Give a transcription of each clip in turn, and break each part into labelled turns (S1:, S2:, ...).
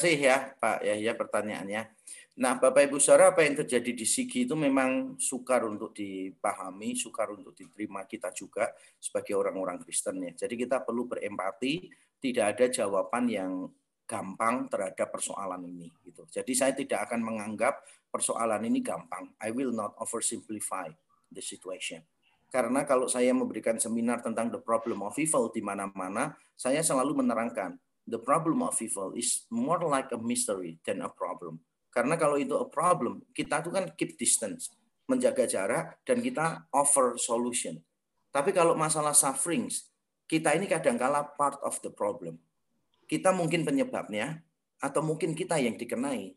S1: kasih ya Pak Yahya pertanyaannya. Nah Bapak Ibu Saudara apa yang terjadi di Sigi itu memang sukar untuk dipahami, sukar untuk diterima kita juga sebagai orang-orang Kristen ya. Jadi kita perlu berempati, tidak ada jawaban yang gampang terhadap persoalan ini gitu. Jadi saya tidak akan menganggap persoalan ini gampang. I will not oversimplify the situation. Karena kalau saya memberikan seminar tentang the problem of evil di mana-mana, saya selalu menerangkan the problem of evil is more like a mystery than a problem. Karena kalau itu a problem, kita tuh kan keep distance, menjaga jarak, dan kita offer solution. Tapi kalau masalah sufferings, kita ini kadangkala part of the problem. Kita mungkin penyebabnya, atau mungkin kita yang dikenai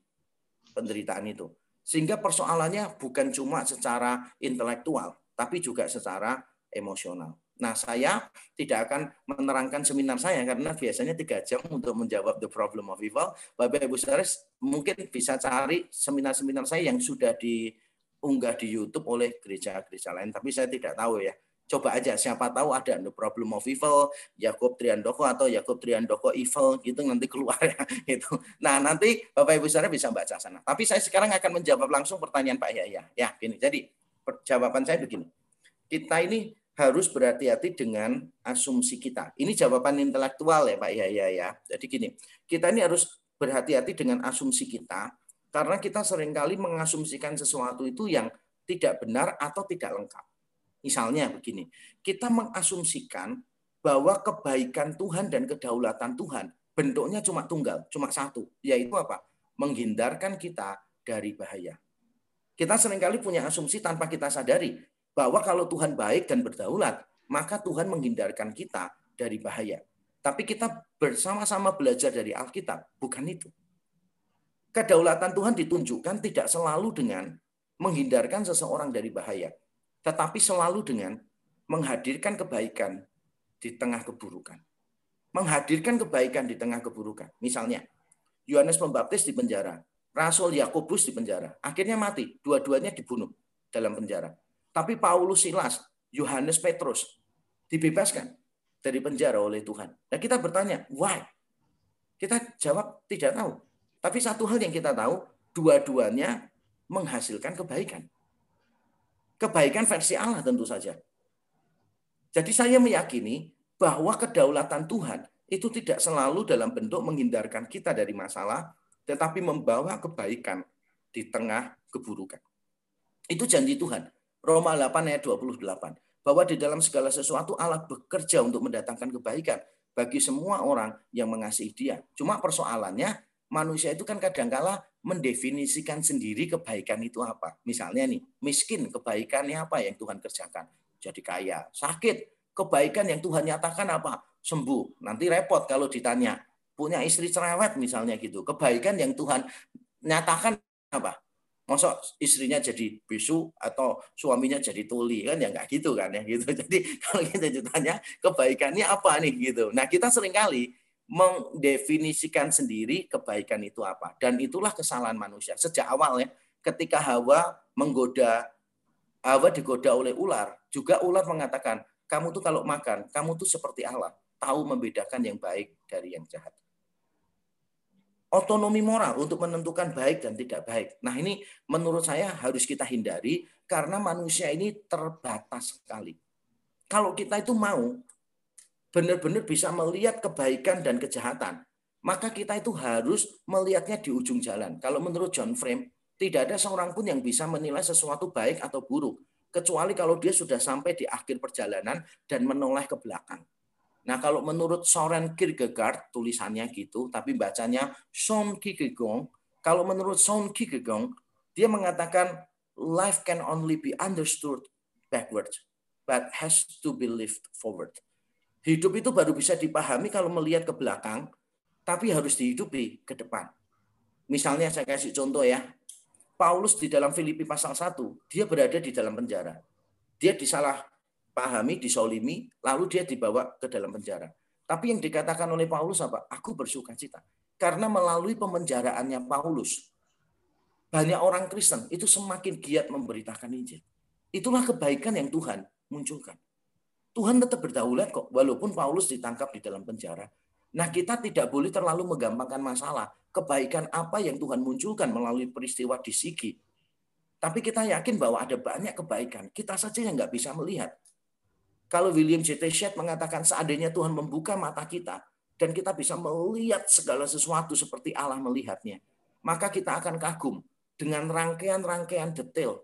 S1: penderitaan itu. Sehingga persoalannya bukan cuma secara intelektual, tapi juga secara emosional. Nah, saya tidak akan menerangkan seminar saya karena biasanya tiga jam untuk menjawab the problem of evil. Bapak Ibu Saudara mungkin bisa cari seminar-seminar saya yang sudah diunggah di YouTube oleh gereja-gereja lain, tapi saya tidak tahu ya. Coba aja, siapa tahu ada the problem of evil, Yakob Triandoko atau Yakob Triandoko evil gitu nanti keluar ya itu. Nah nanti Bapak Ibu Saudara bisa baca sana. Tapi saya sekarang akan menjawab langsung pertanyaan Pak Yahya. Ya, gini. Jadi jawaban saya begini. Kita ini harus berhati-hati dengan asumsi kita. Ini jawaban intelektual ya Pak Yahya ya. Jadi gini, kita ini harus berhati-hati dengan asumsi kita karena kita sering kali mengasumsikan sesuatu itu yang tidak benar atau tidak lengkap. Misalnya begini, kita mengasumsikan bahwa kebaikan Tuhan dan kedaulatan Tuhan bentuknya cuma tunggal, cuma satu, yaitu apa? Menghindarkan kita dari bahaya. Kita sering kali punya asumsi tanpa kita sadari bahwa kalau Tuhan baik dan berdaulat, maka Tuhan menghindarkan kita dari bahaya. Tapi kita bersama-sama belajar dari Alkitab, bukan itu. Kedaulatan Tuhan ditunjukkan tidak selalu dengan menghindarkan seseorang dari bahaya, tetapi selalu dengan menghadirkan kebaikan di tengah keburukan. Menghadirkan kebaikan di tengah keburukan. Misalnya, Yohanes Pembaptis di penjara, Rasul Yakobus di penjara, akhirnya mati, dua-duanya dibunuh dalam penjara. Tapi Paulus Silas, Yohanes Petrus dibebaskan dari penjara oleh Tuhan. Nah kita bertanya, why? Kita jawab tidak tahu. Tapi satu hal yang kita tahu, dua-duanya menghasilkan kebaikan. Kebaikan versi Allah tentu saja. Jadi saya meyakini bahwa kedaulatan Tuhan itu tidak selalu dalam bentuk menghindarkan kita dari masalah, tetapi membawa kebaikan di tengah keburukan. Itu janji Tuhan. Roma 8 ayat 28. Bahwa di dalam segala sesuatu Allah bekerja untuk mendatangkan kebaikan bagi semua orang yang mengasihi dia. Cuma persoalannya manusia itu kan kadangkala mendefinisikan sendiri kebaikan itu apa. Misalnya nih, miskin kebaikannya apa yang Tuhan kerjakan? Jadi kaya. Sakit, kebaikan yang Tuhan nyatakan apa? Sembuh. Nanti repot kalau ditanya. Punya istri cerewet misalnya gitu. Kebaikan yang Tuhan nyatakan apa? Masa istrinya jadi bisu atau suaminya jadi tuli kan? Ya nggak gitu kan ya gitu. Jadi kalau kita ditanya kebaikannya apa nih? Gitu. Nah kita sering kali mendefinisikan sendiri kebaikan itu apa. Dan itulah kesalahan manusia. Sejak awal ya ketika Hawa menggoda Hawa digoda oleh ular juga ular mengatakan kamu tuh kalau makan kamu tuh seperti Allah. Tahu membedakan yang baik dari yang jahat otonomi moral untuk menentukan baik dan tidak baik. Nah ini menurut saya harus kita hindari karena manusia ini terbatas sekali. Kalau kita itu mau benar-benar bisa melihat kebaikan dan kejahatan, maka kita itu harus melihatnya di ujung jalan. Kalau menurut John Frame, tidak ada seorang pun yang bisa menilai sesuatu baik atau buruk, kecuali kalau dia sudah sampai di akhir perjalanan dan menoleh ke belakang. Nah, kalau menurut Soren Kierkegaard, tulisannya gitu, tapi bacanya Son Kierkegaard, kalau menurut Son Kierkegaard, dia mengatakan life can only be understood backwards, but has to be lived forward. Hidup itu baru bisa dipahami kalau melihat ke belakang, tapi harus dihidupi ke depan. Misalnya saya kasih contoh ya, Paulus di dalam Filipi pasal 1, dia berada di dalam penjara. Dia disalah pahami, disolimi, lalu dia dibawa ke dalam penjara. Tapi yang dikatakan oleh Paulus apa? Aku bersuka cita. Karena melalui pemenjaraannya Paulus, banyak orang Kristen itu semakin giat memberitakan Injil. Itulah kebaikan yang Tuhan munculkan. Tuhan tetap berdaulat kok, walaupun Paulus ditangkap di dalam penjara. Nah, kita tidak boleh terlalu menggampangkan masalah. Kebaikan apa yang Tuhan munculkan melalui peristiwa di Sigi. Tapi kita yakin bahwa ada banyak kebaikan. Kita saja yang nggak bisa melihat. Kalau William J. T. Shedd mengatakan seandainya Tuhan membuka mata kita, dan kita bisa melihat segala sesuatu seperti Allah melihatnya, maka kita akan kagum dengan rangkaian-rangkaian detail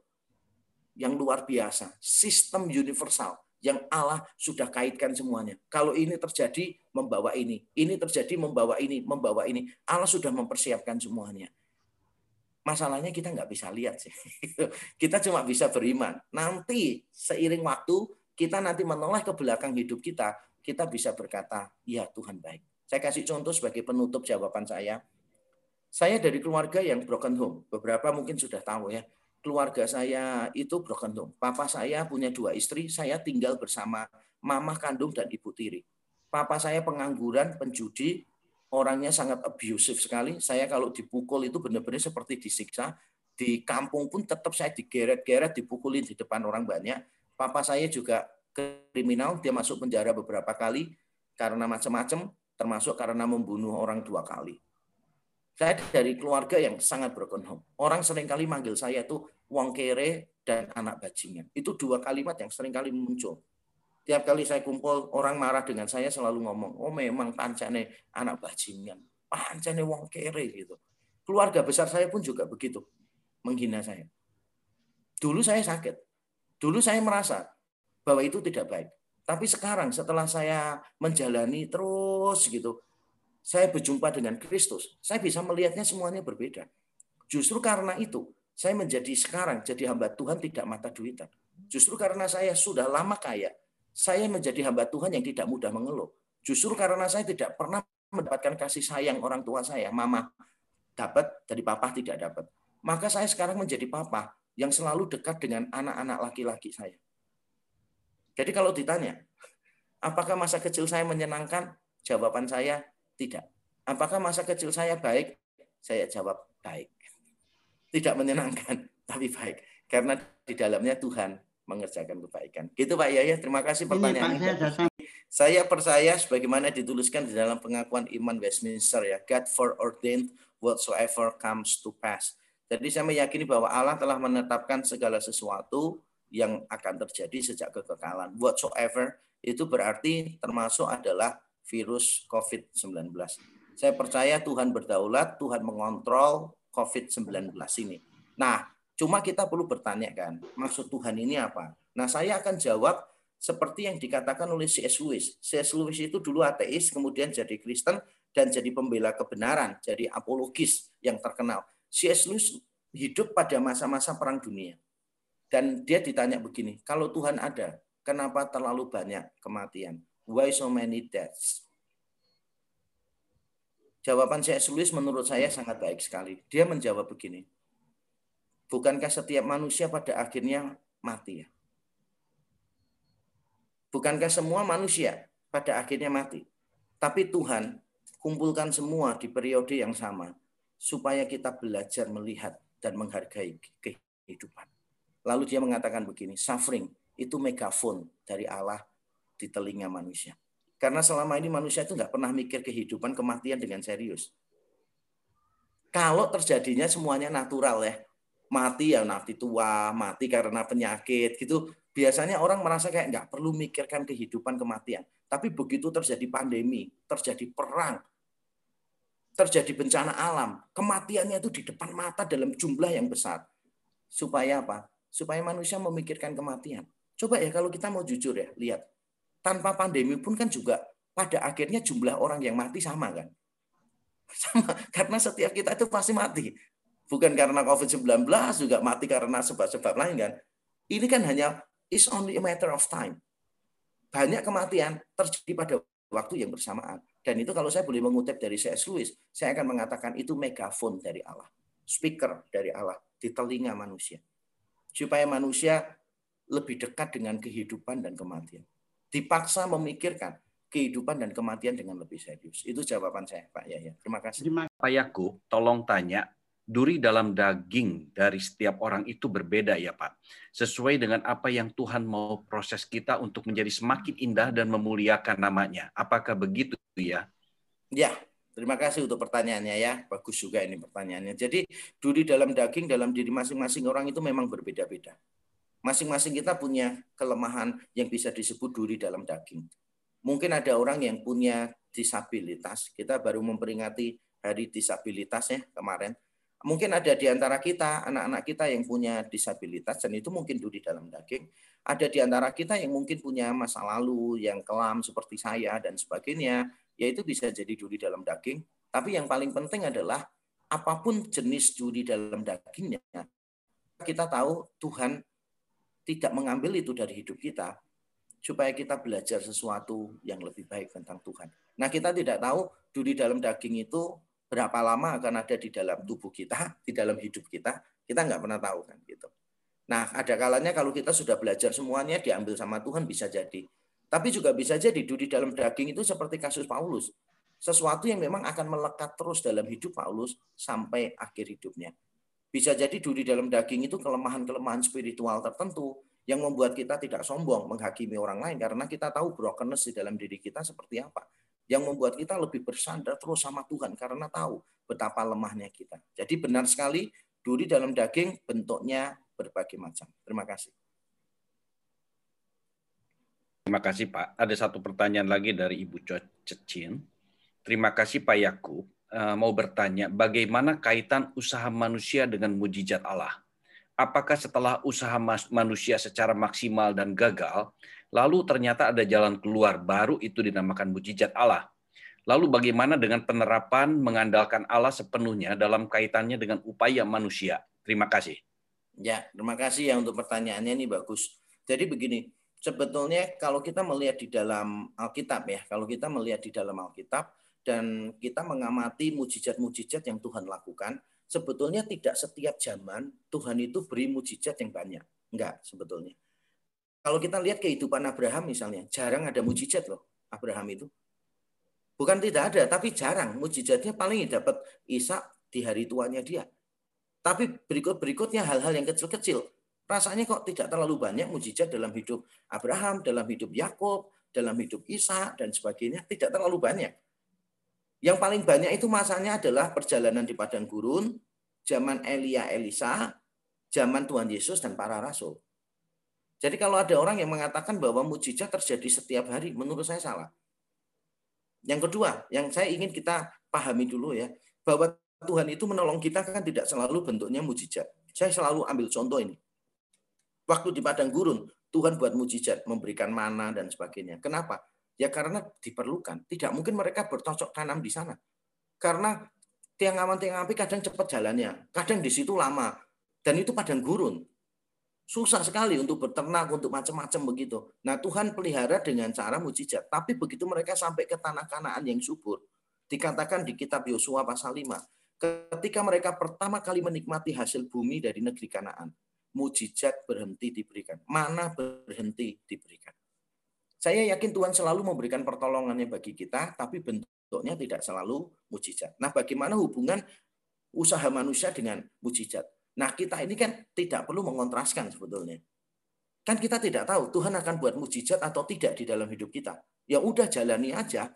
S1: yang luar biasa, sistem universal yang Allah sudah kaitkan semuanya. Kalau ini terjadi, membawa ini. Ini terjadi, membawa ini, membawa ini. Allah sudah mempersiapkan semuanya. Masalahnya kita nggak bisa lihat sih. kita cuma bisa beriman. Nanti seiring waktu, kita nanti menoleh ke belakang hidup kita, kita bisa berkata, ya Tuhan baik. Saya kasih contoh sebagai penutup jawaban saya. Saya dari keluarga yang broken home. Beberapa mungkin sudah tahu ya keluarga saya itu broken home. Papa saya punya dua istri, saya tinggal bersama mama kandung dan ibu tiri. Papa saya pengangguran, penjudi, orangnya sangat abusive sekali. Saya kalau dipukul itu benar-benar seperti disiksa. Di kampung pun tetap saya digeret-geret, dipukulin di depan orang banyak. Papa saya juga kriminal, dia masuk penjara beberapa kali karena macam-macam, termasuk karena membunuh orang dua kali. Saya dari keluarga yang sangat broken home. Orang sering kali manggil saya itu wong kere dan anak bajingan. Itu dua kalimat yang sering kali muncul. Tiap kali saya kumpul, orang marah dengan saya selalu ngomong, oh memang pancane anak bajingan. Pancane wong kere gitu. Keluarga besar saya pun juga begitu. Menghina saya. Dulu saya sakit. Dulu saya merasa bahwa itu tidak baik. Tapi sekarang setelah saya menjalani terus gitu, saya berjumpa dengan Kristus, saya bisa melihatnya semuanya berbeda. Justru karena itu, saya menjadi sekarang jadi hamba Tuhan tidak mata duitan. Justru karena saya sudah lama kaya, saya menjadi hamba Tuhan yang tidak mudah mengeluh. Justru karena saya tidak pernah mendapatkan kasih sayang orang tua saya, mama dapat, dari papa tidak dapat. Maka saya sekarang menjadi papa yang selalu dekat dengan anak-anak laki-laki saya. Jadi kalau ditanya, apakah masa kecil saya menyenangkan? Jawaban saya tidak. Apakah masa kecil saya baik? Saya jawab baik. Tidak menyenangkan, tapi baik. Karena di dalamnya Tuhan mengerjakan kebaikan. Gitu Pak Yaya, terima kasih pertanyaan. Ini, Pak, saya, saya percaya sebagaimana dituliskan di dalam pengakuan iman Westminster ya, God foreordained whatsoever comes to pass. Jadi saya meyakini bahwa Allah telah menetapkan segala sesuatu yang akan terjadi sejak kekekalan. Whatsoever itu berarti termasuk adalah virus COVID-19. Saya percaya Tuhan berdaulat, Tuhan mengontrol COVID-19 ini. Nah, cuma kita perlu bertanya kan, maksud Tuhan ini apa? Nah, saya akan jawab seperti yang dikatakan oleh C.S. Lewis. C.S. Lewis itu dulu ateis, kemudian jadi Kristen, dan jadi pembela kebenaran, jadi apologis yang terkenal. C.S. Lewis hidup pada masa-masa perang dunia. Dan dia ditanya begini, kalau Tuhan ada, kenapa terlalu banyak kematian? Why so many deaths? Jawaban saya Lewis menurut saya sangat baik sekali. Dia menjawab begini. Bukankah setiap manusia pada akhirnya mati ya? Bukankah semua manusia pada akhirnya mati? Tapi Tuhan kumpulkan semua di periode yang sama supaya kita belajar melihat dan menghargai kehidupan. Lalu dia mengatakan begini, suffering itu megafon dari Allah di telinga manusia. Karena selama ini manusia itu nggak pernah mikir kehidupan kematian dengan serius. Kalau terjadinya semuanya natural ya, mati ya mati tua, mati karena penyakit gitu. Biasanya orang merasa kayak nggak perlu mikirkan kehidupan kematian. Tapi begitu terjadi pandemi, terjadi perang, terjadi bencana alam, kematiannya itu di depan mata dalam jumlah yang besar. Supaya apa? Supaya manusia memikirkan kematian. Coba ya kalau kita mau jujur ya, lihat tanpa pandemi pun kan juga pada akhirnya jumlah orang yang mati sama kan? Sama, karena setiap kita itu pasti mati. Bukan karena COVID-19 juga mati karena sebab-sebab lain kan. Ini kan hanya is only a matter of time. Banyak kematian terjadi pada waktu yang bersamaan. Dan itu kalau saya boleh mengutip dari C.S. Lewis, saya akan mengatakan itu megafon dari Allah. speaker dari Allah di telinga manusia. Supaya manusia lebih dekat dengan kehidupan dan kematian. Dipaksa memikirkan kehidupan dan kematian dengan lebih serius. Itu jawaban saya, Pak Yahya. Terima kasih.
S2: Pak Yakub, tolong tanya, duri dalam daging dari setiap orang itu berbeda ya Pak. Sesuai dengan apa yang Tuhan mau proses kita untuk menjadi semakin indah dan memuliakan namanya. Apakah begitu ya?
S1: Ya, terima kasih untuk pertanyaannya ya. Bagus juga ini pertanyaannya. Jadi duri dalam daging dalam diri masing-masing orang itu memang berbeda-beda. Masing-masing kita punya kelemahan yang bisa disebut duri dalam daging. Mungkin ada orang yang punya disabilitas. Kita baru memperingati hari disabilitas ya kemarin Mungkin ada di antara kita, anak-anak kita yang punya disabilitas, dan itu mungkin duri dalam daging. Ada di antara kita yang mungkin punya masa lalu yang kelam seperti saya dan sebagainya, yaitu bisa jadi duri dalam daging. Tapi yang paling penting adalah apa pun jenis duri dalam dagingnya, kita tahu Tuhan tidak mengambil itu dari hidup kita, supaya kita belajar sesuatu yang lebih baik tentang Tuhan. Nah, kita tidak tahu duri dalam daging itu berapa lama akan ada di dalam tubuh kita, di dalam hidup kita, kita nggak pernah tahu kan gitu. Nah, ada kalanya kalau kita sudah belajar semuanya diambil sama Tuhan bisa jadi. Tapi juga bisa jadi di dalam daging itu seperti kasus Paulus. Sesuatu yang memang akan melekat terus dalam hidup Paulus sampai akhir hidupnya. Bisa jadi di dalam daging itu kelemahan-kelemahan spiritual tertentu yang membuat kita tidak sombong menghakimi orang lain karena kita tahu brokenness di dalam diri kita seperti apa yang membuat kita lebih bersandar terus sama Tuhan karena tahu betapa lemahnya kita. Jadi benar sekali duri dalam daging bentuknya berbagai macam. Terima kasih.
S2: Terima kasih Pak. Ada satu pertanyaan lagi dari Ibu Cecin. Terima kasih Pak Yakub. Eh, mau bertanya, bagaimana kaitan usaha manusia dengan mujizat Allah? Apakah setelah usaha manusia secara maksimal dan gagal, lalu ternyata ada jalan keluar baru itu dinamakan mujizat Allah. Lalu bagaimana dengan penerapan mengandalkan Allah sepenuhnya dalam kaitannya dengan upaya manusia? Terima kasih.
S1: Ya, terima kasih ya untuk pertanyaannya ini bagus. Jadi begini, sebetulnya kalau kita melihat di dalam Alkitab ya, kalau kita melihat di dalam Alkitab dan kita mengamati mujizat-mujizat yang Tuhan lakukan, sebetulnya tidak setiap zaman Tuhan itu beri mujizat yang banyak. Enggak, sebetulnya. Kalau kita lihat kehidupan Abraham misalnya, jarang ada mujizat loh Abraham itu. Bukan tidak ada, tapi jarang. Mujizatnya paling dapat Ishak di hari tuanya dia. Tapi berikut-berikutnya hal-hal yang kecil-kecil. Rasanya kok tidak terlalu banyak mujizat dalam hidup Abraham, dalam hidup Yakub, dalam hidup Isa dan sebagainya. Tidak terlalu banyak. Yang paling banyak itu masanya adalah perjalanan di padang gurun, zaman Elia Elisa, zaman Tuhan Yesus dan para rasul. Jadi kalau ada orang yang mengatakan bahwa mujizat terjadi setiap hari, menurut saya salah. Yang kedua, yang saya ingin kita pahami dulu ya, bahwa Tuhan itu menolong kita kan tidak selalu bentuknya mujizat. Saya selalu ambil contoh ini. Waktu di padang gurun, Tuhan buat mujizat, memberikan mana dan sebagainya. Kenapa? Ya karena diperlukan. Tidak mungkin mereka bercocok tanam di sana. Karena tiang awan tiang api kadang cepat jalannya, kadang di situ lama. Dan itu padang gurun. Susah sekali untuk berternak, untuk macam-macam begitu. Nah Tuhan pelihara dengan cara mujizat. Tapi begitu mereka sampai ke tanah kanaan yang subur, dikatakan di kitab Yosua pasal 5, ketika mereka pertama kali menikmati hasil bumi dari negeri kanaan, mujizat berhenti diberikan. Mana berhenti diberikan. Saya yakin Tuhan selalu memberikan pertolongannya bagi kita, tapi bentuknya tidak selalu mujizat. Nah, bagaimana hubungan usaha manusia dengan mujizat? Nah, kita ini kan tidak perlu mengontraskan sebetulnya. Kan kita tidak tahu Tuhan akan buat mujizat atau tidak di dalam hidup kita. Ya udah jalani aja.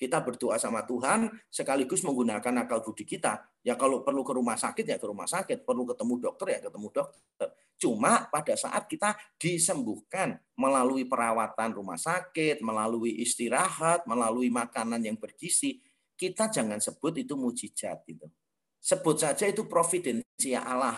S1: Kita berdoa sama Tuhan sekaligus menggunakan akal budi kita. Ya kalau perlu ke rumah sakit ya ke rumah sakit, perlu ketemu dokter ya ketemu dokter. Cuma pada saat kita disembuhkan melalui perawatan rumah sakit, melalui istirahat, melalui makanan yang bergizi, kita jangan sebut itu mujizat gitu. Sebut saja itu providensia Allah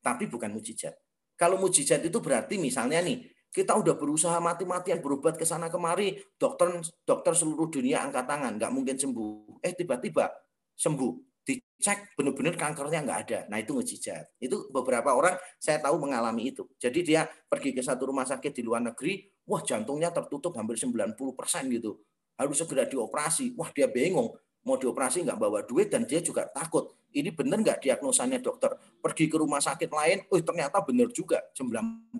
S1: tapi bukan mujizat. Kalau mujizat itu berarti misalnya nih, kita udah berusaha mati-matian berobat ke sana kemari, dokter dokter seluruh dunia angkat tangan, nggak mungkin sembuh. Eh tiba-tiba sembuh, dicek benar-benar kankernya nggak ada. Nah itu mujizat. Itu beberapa orang saya tahu mengalami itu. Jadi dia pergi ke satu rumah sakit di luar negeri, wah jantungnya tertutup hampir 90 persen gitu. Harus segera dioperasi. Wah dia bingung, mau dioperasi nggak bawa duit dan dia juga takut ini benar nggak diagnosanya dokter? Pergi ke rumah sakit lain, oh ternyata benar juga, 90%.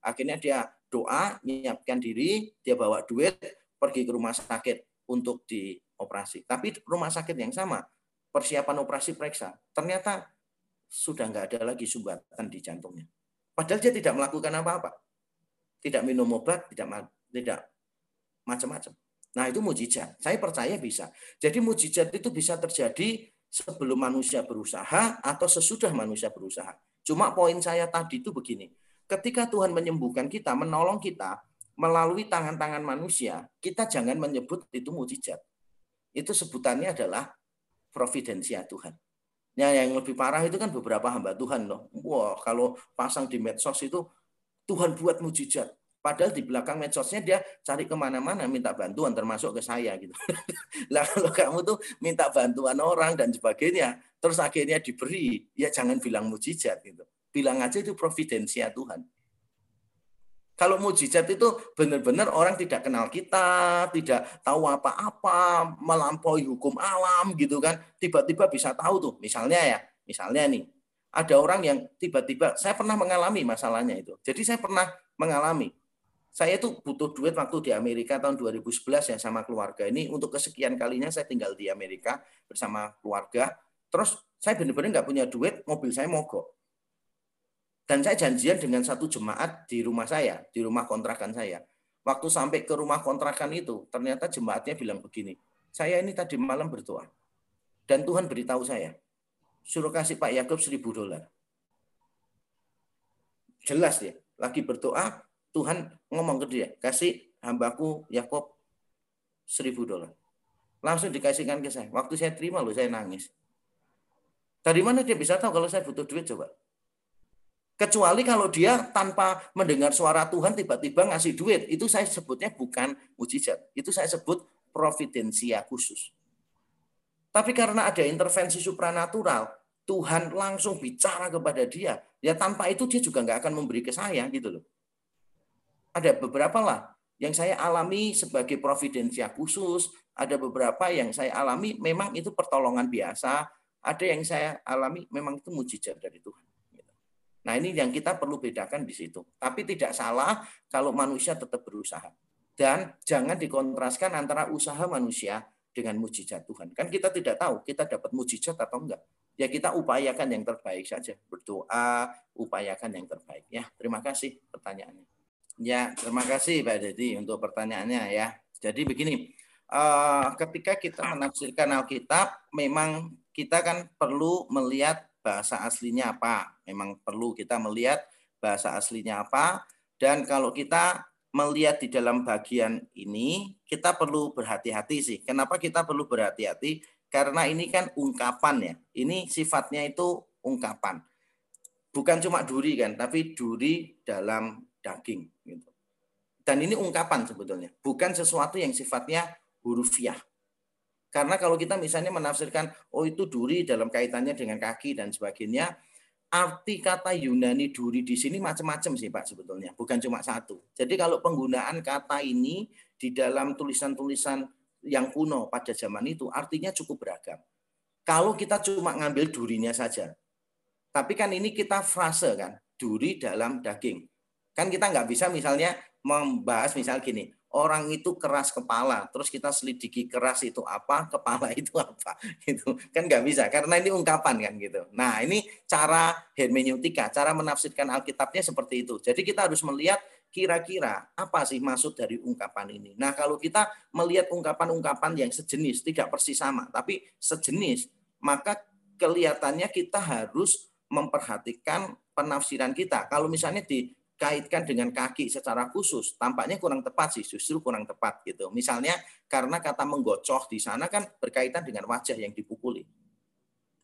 S1: Akhirnya dia doa, menyiapkan diri, dia bawa duit, pergi ke rumah sakit untuk dioperasi. Tapi rumah sakit yang sama, persiapan operasi periksa, ternyata sudah nggak ada lagi sumbatan di jantungnya. Padahal dia tidak melakukan apa-apa. Tidak minum obat, tidak tidak macam-macam. Nah, itu mujizat. Saya percaya bisa. Jadi mujizat itu bisa terjadi sebelum manusia berusaha atau sesudah manusia berusaha. Cuma poin saya tadi itu begini. Ketika Tuhan menyembuhkan kita, menolong kita melalui tangan-tangan manusia, kita jangan menyebut itu mujizat. Itu sebutannya adalah providensia Tuhan. Ya, yang lebih parah itu kan beberapa hamba Tuhan loh. Wah, kalau pasang di medsos itu Tuhan buat mujizat. Padahal di belakang medsosnya dia cari ke mana-mana minta bantuan termasuk ke saya gitu. lah kalau kamu tuh minta bantuan orang dan sebagainya, terus akhirnya diberi, ya jangan bilang mujizat gitu. Bilang aja itu providensia Tuhan. Kalau mujizat itu benar-benar orang tidak kenal kita, tidak tahu apa-apa, melampaui hukum alam gitu kan. Tiba-tiba bisa tahu tuh. Misalnya ya, misalnya nih, ada orang yang tiba-tiba, saya pernah mengalami masalahnya itu. Jadi saya pernah mengalami saya itu butuh duit waktu di Amerika tahun 2011 ya sama keluarga ini untuk kesekian kalinya saya tinggal di Amerika bersama keluarga. Terus saya benar-benar nggak punya duit, mobil saya mogok. Dan saya janjian dengan satu jemaat di rumah saya, di rumah kontrakan saya. Waktu sampai ke rumah kontrakan itu, ternyata jemaatnya bilang begini, saya ini tadi malam berdoa. Dan Tuhan beritahu saya, suruh kasih Pak Yakub seribu dolar. Jelas ya, lagi berdoa, Tuhan ngomong ke dia, kasih hambaku Yakob seribu dolar. Langsung dikasihkan ke saya. Waktu saya terima loh, saya nangis. Dari mana dia bisa tahu kalau saya butuh duit coba? Kecuali kalau dia tanpa mendengar suara Tuhan tiba-tiba ngasih duit. Itu saya sebutnya bukan mujizat. Itu saya sebut providensia khusus. Tapi karena ada intervensi supranatural, Tuhan langsung bicara kepada dia. Ya tanpa itu dia juga nggak akan memberi ke saya gitu loh ada beberapa lah yang saya alami sebagai providensia khusus, ada beberapa yang saya alami memang itu pertolongan biasa, ada yang saya alami memang itu mujizat dari Tuhan. Nah ini yang kita perlu bedakan di situ. Tapi tidak salah kalau manusia tetap berusaha. Dan jangan dikontraskan antara usaha manusia dengan mujizat Tuhan. Kan kita tidak tahu kita dapat mujizat atau enggak. Ya kita upayakan yang terbaik saja. Berdoa, upayakan yang terbaik. Ya, terima kasih pertanyaannya. Ya, terima kasih Pak Dedi untuk pertanyaannya ya. Jadi begini, eh, ketika kita menafsirkan Alkitab, memang kita kan perlu melihat bahasa aslinya apa. Memang perlu kita melihat bahasa aslinya apa. Dan kalau kita melihat di dalam bagian ini, kita perlu berhati-hati sih. Kenapa kita perlu berhati-hati? Karena ini kan ungkapan ya. Ini sifatnya itu ungkapan. Bukan cuma duri kan, tapi duri dalam daging. Gitu. Dan ini ungkapan sebetulnya, bukan sesuatu yang sifatnya hurufiah. Karena kalau kita misalnya menafsirkan, oh itu duri dalam kaitannya dengan kaki dan sebagainya, arti kata Yunani duri di sini macam-macam sih Pak sebetulnya, bukan cuma satu. Jadi kalau penggunaan kata ini di dalam tulisan-tulisan yang kuno pada zaman itu artinya cukup beragam. Kalau kita cuma ngambil durinya saja. Tapi kan ini kita frase kan, duri dalam daging. Kan kita nggak bisa misalnya membahas misal gini, orang itu keras kepala, terus kita selidiki keras itu apa, kepala itu apa, gitu kan nggak bisa karena ini ungkapan kan gitu. Nah ini cara hermeneutika, cara menafsirkan Alkitabnya seperti itu. Jadi kita harus melihat kira-kira apa sih maksud dari ungkapan ini. Nah kalau kita melihat ungkapan-ungkapan yang sejenis, tidak persis sama, tapi sejenis, maka kelihatannya kita harus memperhatikan penafsiran kita. Kalau misalnya di kaitkan dengan kaki secara khusus tampaknya kurang tepat sih justru kurang tepat gitu. Misalnya karena kata menggocoh di sana kan berkaitan dengan wajah yang dipukuli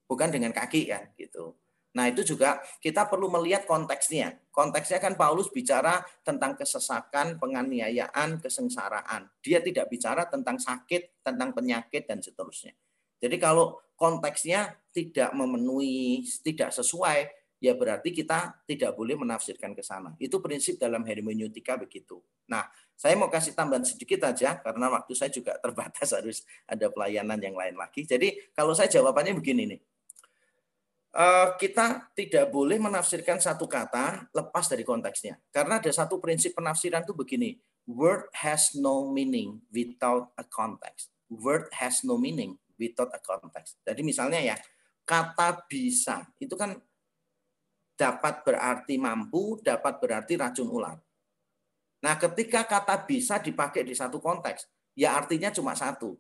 S1: bukan dengan kaki kan gitu. Nah itu juga kita perlu melihat konteksnya. Konteksnya kan Paulus bicara tentang kesesakan penganiayaan kesengsaraan. Dia tidak bicara tentang sakit tentang penyakit dan seterusnya. Jadi kalau konteksnya tidak memenuhi tidak sesuai ya berarti kita tidak boleh menafsirkan ke sana. Itu prinsip dalam hermeneutika begitu. Nah, saya mau kasih tambahan sedikit aja karena waktu saya juga terbatas harus ada pelayanan yang lain lagi. Jadi kalau saya jawabannya begini nih. eh, kita tidak boleh menafsirkan satu kata lepas dari konteksnya. Karena ada satu prinsip penafsiran itu begini, word has no meaning without a context. Word has no meaning without a context. Jadi misalnya ya, kata bisa itu kan dapat berarti mampu, dapat berarti racun ular. Nah, ketika kata bisa dipakai di satu konteks, ya artinya cuma satu.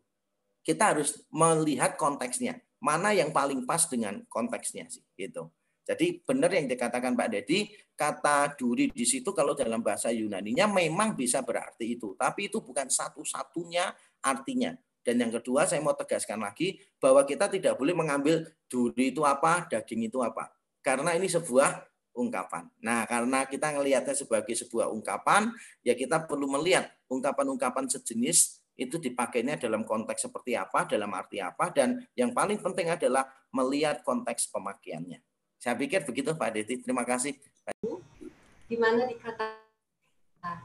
S1: Kita harus melihat konteksnya. Mana yang paling pas dengan konteksnya sih, gitu. Jadi benar yang dikatakan Pak Dedi, kata duri di situ kalau dalam bahasa Yunani-nya memang bisa berarti itu, tapi itu bukan satu-satunya artinya. Dan yang kedua saya mau tegaskan lagi bahwa kita tidak boleh mengambil duri itu apa, daging itu apa. Karena ini sebuah ungkapan. Nah, karena kita melihatnya sebagai sebuah ungkapan, ya kita perlu melihat ungkapan-ungkapan sejenis itu dipakainya dalam konteks seperti apa, dalam arti apa, dan yang paling penting adalah melihat konteks pemakaiannya. Saya pikir begitu Pak Deti. Terima kasih.
S3: Di mana dikatakan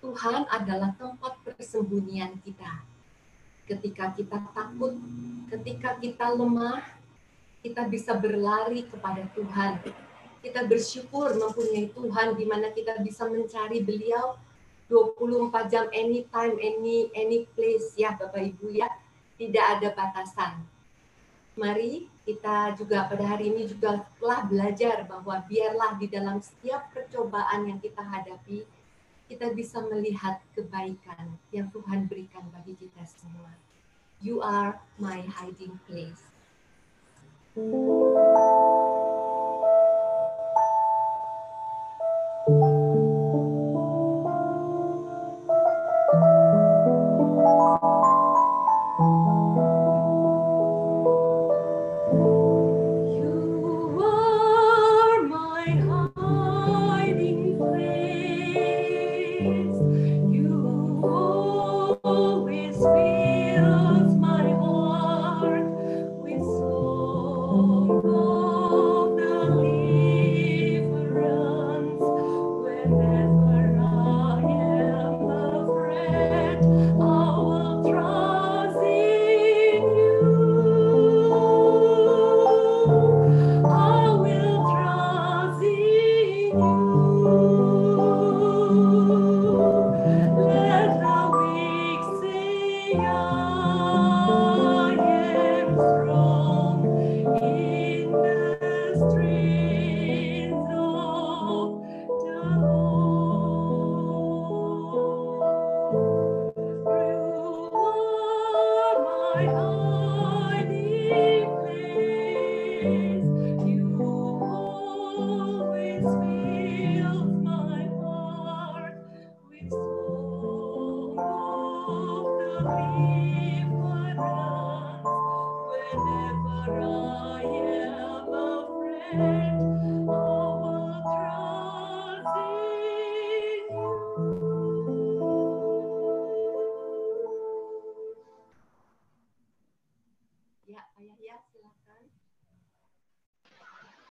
S3: Tuhan adalah tempat persembunyian kita. Ketika kita takut, ketika kita lemah, kita bisa berlari kepada Tuhan. Kita bersyukur mempunyai Tuhan di mana kita bisa mencari beliau 24 jam anytime any any place. Ya Bapak Ibu ya. Tidak ada batasan. Mari kita juga pada hari ini juga telah belajar bahwa biarlah di dalam setiap percobaan yang kita hadapi kita bisa melihat kebaikan yang Tuhan berikan bagi kita semua. You are my hiding place Thank you.